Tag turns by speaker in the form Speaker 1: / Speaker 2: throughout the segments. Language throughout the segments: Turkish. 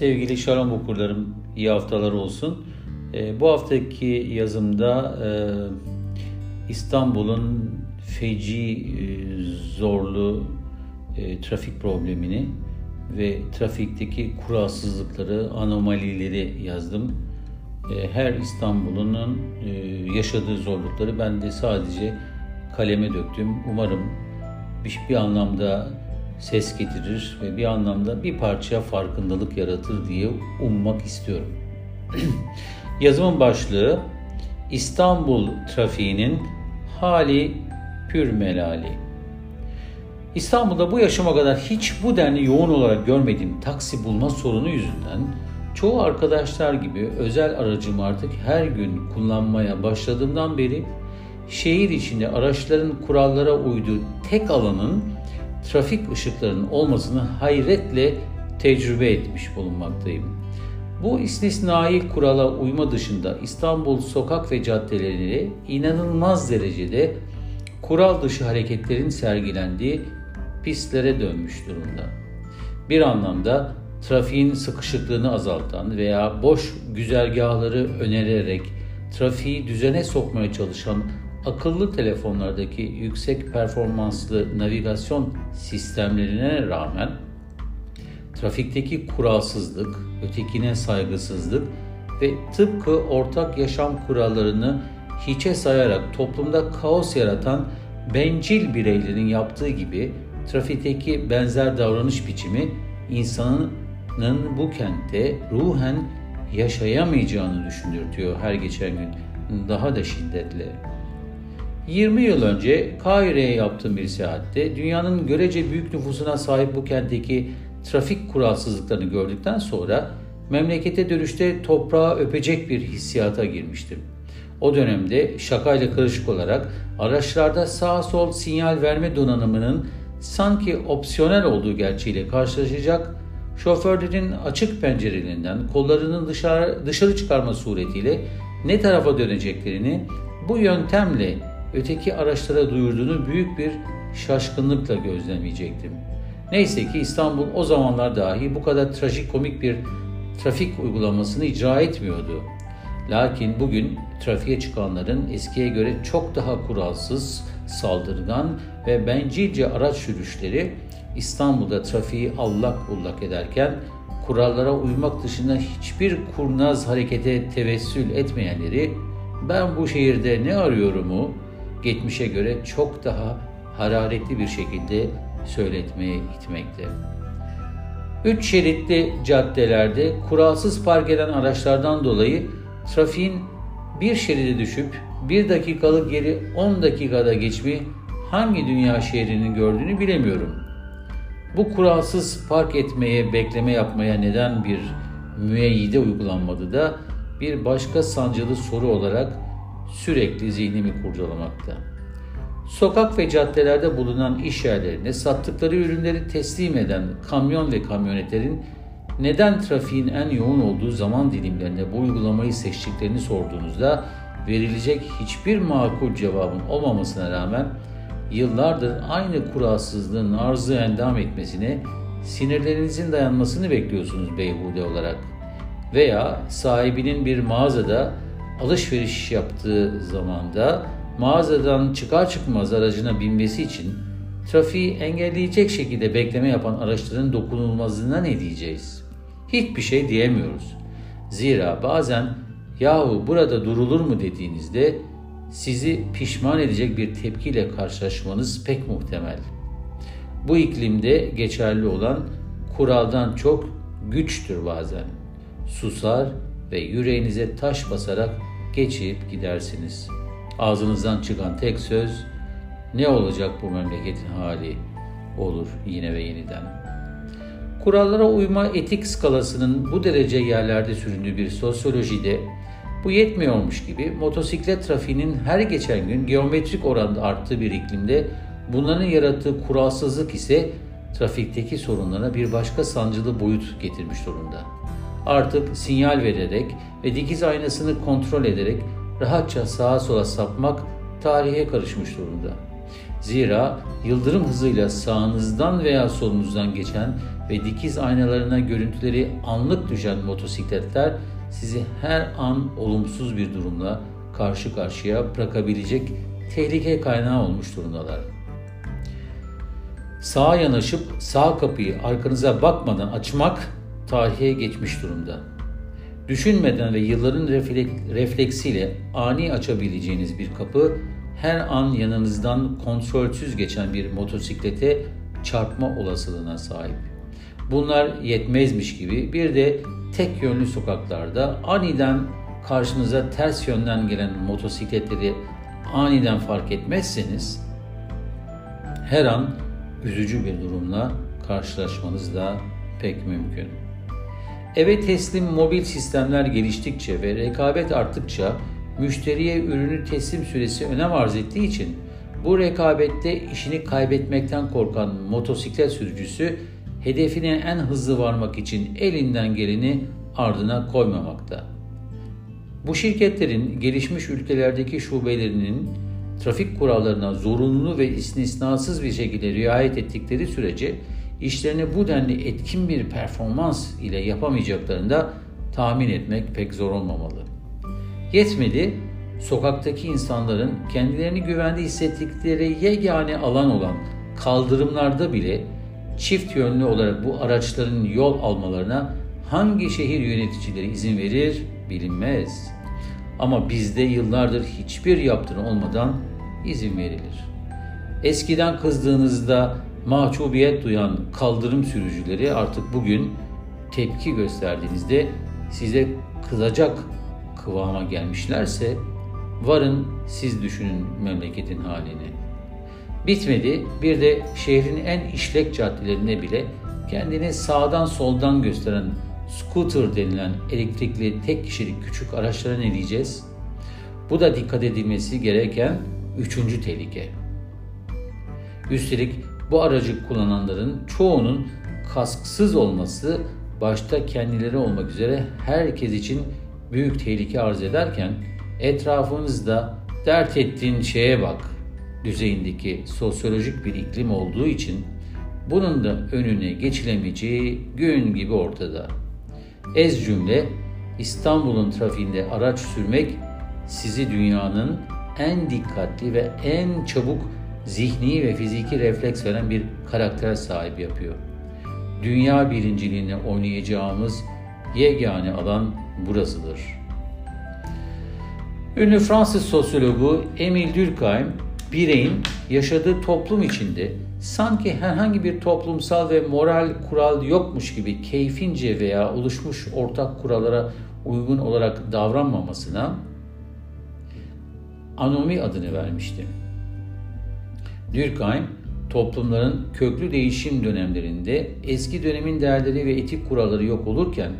Speaker 1: Sevgili Şalom okurlarım, iyi haftalar olsun. E, bu haftaki yazımda e, İstanbul'un feci e, zorlu e, trafik problemini ve trafikteki kuralsızlıkları, anomalileri yazdım. Her İstanbul'un yaşadığı zorlukları ben de sadece kaleme döktüm. Umarım bir, bir anlamda ses getirir ve bir anlamda bir parça farkındalık yaratır diye ummak istiyorum. Yazımın başlığı İstanbul trafiğinin hali pür melali. İstanbul'da bu yaşıma kadar hiç bu denli yoğun olarak görmediğim taksi bulma sorunu yüzünden çoğu arkadaşlar gibi özel aracımı artık her gün kullanmaya başladığımdan beri şehir içinde araçların kurallara uyduğu tek alanın trafik ışıklarının olmasını hayretle tecrübe etmiş bulunmaktayım. Bu istisnai kurala uyma dışında İstanbul sokak ve caddeleri inanılmaz derecede kural dışı hareketlerin sergilendiği pistlere dönmüş durumda. Bir anlamda trafiğin sıkışıklığını azaltan veya boş güzergahları önererek trafiği düzene sokmaya çalışan akıllı telefonlardaki yüksek performanslı navigasyon sistemlerine rağmen trafikteki kuralsızlık, ötekine saygısızlık ve tıpkı ortak yaşam kurallarını hiçe sayarak toplumda kaos yaratan bencil bireylerin yaptığı gibi trafikteki benzer davranış biçimi insanın bu kentte ruhen yaşayamayacağını düşündürtüyor her geçen gün daha da şiddetle. 20 yıl önce Kahire'ye yaptığım bir seyahatte dünyanın görece büyük nüfusuna sahip bu kentteki trafik kuralsızlıklarını gördükten sonra memlekete dönüşte toprağa öpecek bir hissiyata girmiştim. O dönemde şakayla karışık olarak araçlarda sağ sol sinyal verme donanımının sanki opsiyonel olduğu gerçeğiyle karşılaşacak, şoförlerin açık pencerelerinden kollarını dışarı, dışarı çıkarma suretiyle ne tarafa döneceklerini bu yöntemle öteki araçlara duyurduğunu büyük bir şaşkınlıkla gözlemleyecektim. Neyse ki İstanbul o zamanlar dahi bu kadar trajikomik bir trafik uygulamasını icra etmiyordu. Lakin bugün trafiğe çıkanların eskiye göre çok daha kuralsız, saldırgan ve bencilce araç sürüşleri İstanbul'da trafiği allak bullak ederken kurallara uymak dışında hiçbir kurnaz harekete tevessül etmeyenleri ben bu şehirde ne arıyorumu geçmişe göre çok daha hararetli bir şekilde söyletmeye itmekte. Üç şeritli caddelerde kuralsız park eden araçlardan dolayı trafiğin bir şeride düşüp bir dakikalık geri 10 dakikada geçmeyi hangi dünya şehrinin gördüğünü bilemiyorum. Bu kuralsız park etmeye, bekleme yapmaya neden bir müeyyide uygulanmadı da bir başka sancılı soru olarak sürekli zihnimi kurcalamakta. Sokak ve caddelerde bulunan iş yerlerine sattıkları ürünleri teslim eden kamyon ve kamyonetlerin neden trafiğin en yoğun olduğu zaman dilimlerinde bu uygulamayı seçtiklerini sorduğunuzda verilecek hiçbir makul cevabın olmamasına rağmen yıllardır aynı kuralsızlığın arzı endam etmesine sinirlerinizin dayanmasını bekliyorsunuz beyhude olarak. Veya sahibinin bir mağazada alışveriş yaptığı zamanda mağazadan çıkar çıkmaz aracına binmesi için trafiği engelleyecek şekilde bekleme yapan araçların dokunulmazlığına ne diyeceğiz? Hiçbir şey diyemiyoruz. Zira bazen yahu burada durulur mu dediğinizde sizi pişman edecek bir tepkiyle karşılaşmanız pek muhtemel. Bu iklimde geçerli olan kuraldan çok güçtür bazen. Susar ve yüreğinize taş basarak geçip gidersiniz. Ağzınızdan çıkan tek söz ne olacak bu memleketin hali olur yine ve yeniden. Kurallara uyma etik skalasının bu derece yerlerde süründüğü bir sosyolojide bu yetmiyormuş gibi motosiklet trafiğinin her geçen gün geometrik oranda arttığı bir iklimde bunların yarattığı kuralsızlık ise trafikteki sorunlara bir başka sancılı boyut getirmiş durumda. Artık sinyal vererek ve dikiz aynasını kontrol ederek rahatça sağa sola sapmak tarihe karışmış durumda. Zira yıldırım hızıyla sağınızdan veya solunuzdan geçen ve dikiz aynalarına görüntüleri anlık düşen motosikletler sizi her an olumsuz bir durumla karşı karşıya bırakabilecek tehlike kaynağı olmuş durumdalar. Sağa yanaşıp sağ kapıyı arkanıza bakmadan açmak tarihe geçmiş durumda. Düşünmeden ve yılların refleksiyle ani açabileceğiniz bir kapı her an yanınızdan kontrolsüz geçen bir motosiklete çarpma olasılığına sahip. Bunlar yetmezmiş gibi bir de tek yönlü sokaklarda aniden karşınıza ters yönden gelen motosikletleri aniden fark etmezseniz her an üzücü bir durumla karşılaşmanız da pek mümkün. Eve teslim mobil sistemler geliştikçe ve rekabet arttıkça müşteriye ürünü teslim süresi önem arz ettiği için bu rekabette işini kaybetmekten korkan motosiklet sürücüsü hedefine en hızlı varmak için elinden geleni ardına koymamakta. Bu şirketlerin gelişmiş ülkelerdeki şubelerinin trafik kurallarına zorunlu ve istisnasız bir şekilde riayet ettikleri sürece işlerini bu denli etkin bir performans ile yapamayacaklarını da tahmin etmek pek zor olmamalı. Yetmedi, sokaktaki insanların kendilerini güvende hissettikleri yegane alan olan kaldırımlarda bile çift yönlü olarak bu araçların yol almalarına hangi şehir yöneticileri izin verir bilinmez. Ama bizde yıllardır hiçbir yaptırım olmadan izin verilir. Eskiden kızdığınızda mahcubiyet duyan kaldırım sürücüleri artık bugün tepki gösterdiğinizde size kızacak kıvama gelmişlerse varın siz düşünün memleketin halini. Bitmedi bir de şehrin en işlek caddelerine bile kendini sağdan soldan gösteren scooter denilen elektrikli tek kişilik küçük araçlara ne diyeceğiz? Bu da dikkat edilmesi gereken üçüncü tehlike. Üstelik bu aracı kullananların çoğunun kasksız olması başta kendileri olmak üzere herkes için büyük tehlike arz ederken etrafınızda dert ettiğin şeye bak düzeyindeki sosyolojik bir iklim olduğu için bunun da önüne geçilemeyeceği gün gibi ortada. Ez cümle İstanbul'un trafiğinde araç sürmek sizi dünyanın en dikkatli ve en çabuk zihni ve fiziki refleks veren bir karakter sahibi yapıyor. Dünya birinciliğini oynayacağımız yegane alan burasıdır. Ünlü Fransız sosyologu Emile Durkheim, bireyin yaşadığı toplum içinde sanki herhangi bir toplumsal ve moral kural yokmuş gibi keyfince veya oluşmuş ortak kurallara uygun olarak davranmamasına anomi adını vermişti. Durkheim, toplumların köklü değişim dönemlerinde eski dönemin değerleri ve etik kuralları yok olurken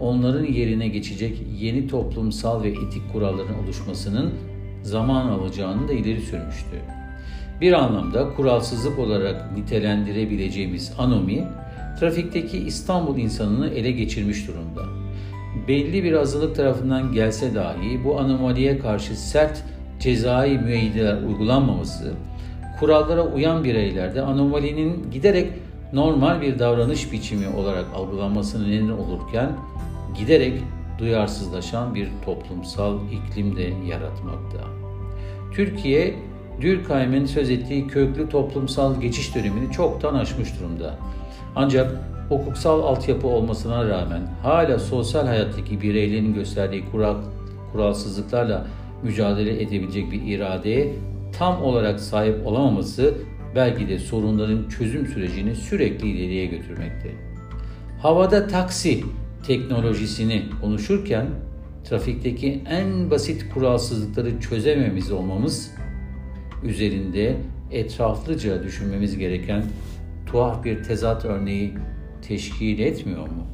Speaker 1: onların yerine geçecek yeni toplumsal ve etik kuralların oluşmasının zaman alacağını da ileri sürmüştü. Bir anlamda kuralsızlık olarak nitelendirebileceğimiz anomi, trafikteki İstanbul insanını ele geçirmiş durumda. Belli bir azınlık tarafından gelse dahi bu anomaliye karşı sert cezai müeyyideler uygulanmaması, kurallara uyan bireylerde anomalinin giderek normal bir davranış biçimi olarak algılanmasına neden olurken giderek duyarsızlaşan bir toplumsal iklim de yaratmakta. Türkiye, Durkheim'in söz ettiği köklü toplumsal geçiş dönemini çoktan aşmış durumda. Ancak hukuksal altyapı olmasına rağmen hala sosyal hayattaki bireylerin gösterdiği kural, kuralsızlıklarla mücadele edebilecek bir iradeye tam olarak sahip olamaması belki de sorunların çözüm sürecini sürekli ileriye götürmekte. Havada taksi teknolojisini konuşurken trafikteki en basit kuralsızlıkları çözememiz olmamız üzerinde etraflıca düşünmemiz gereken tuhaf bir tezat örneği teşkil etmiyor mu?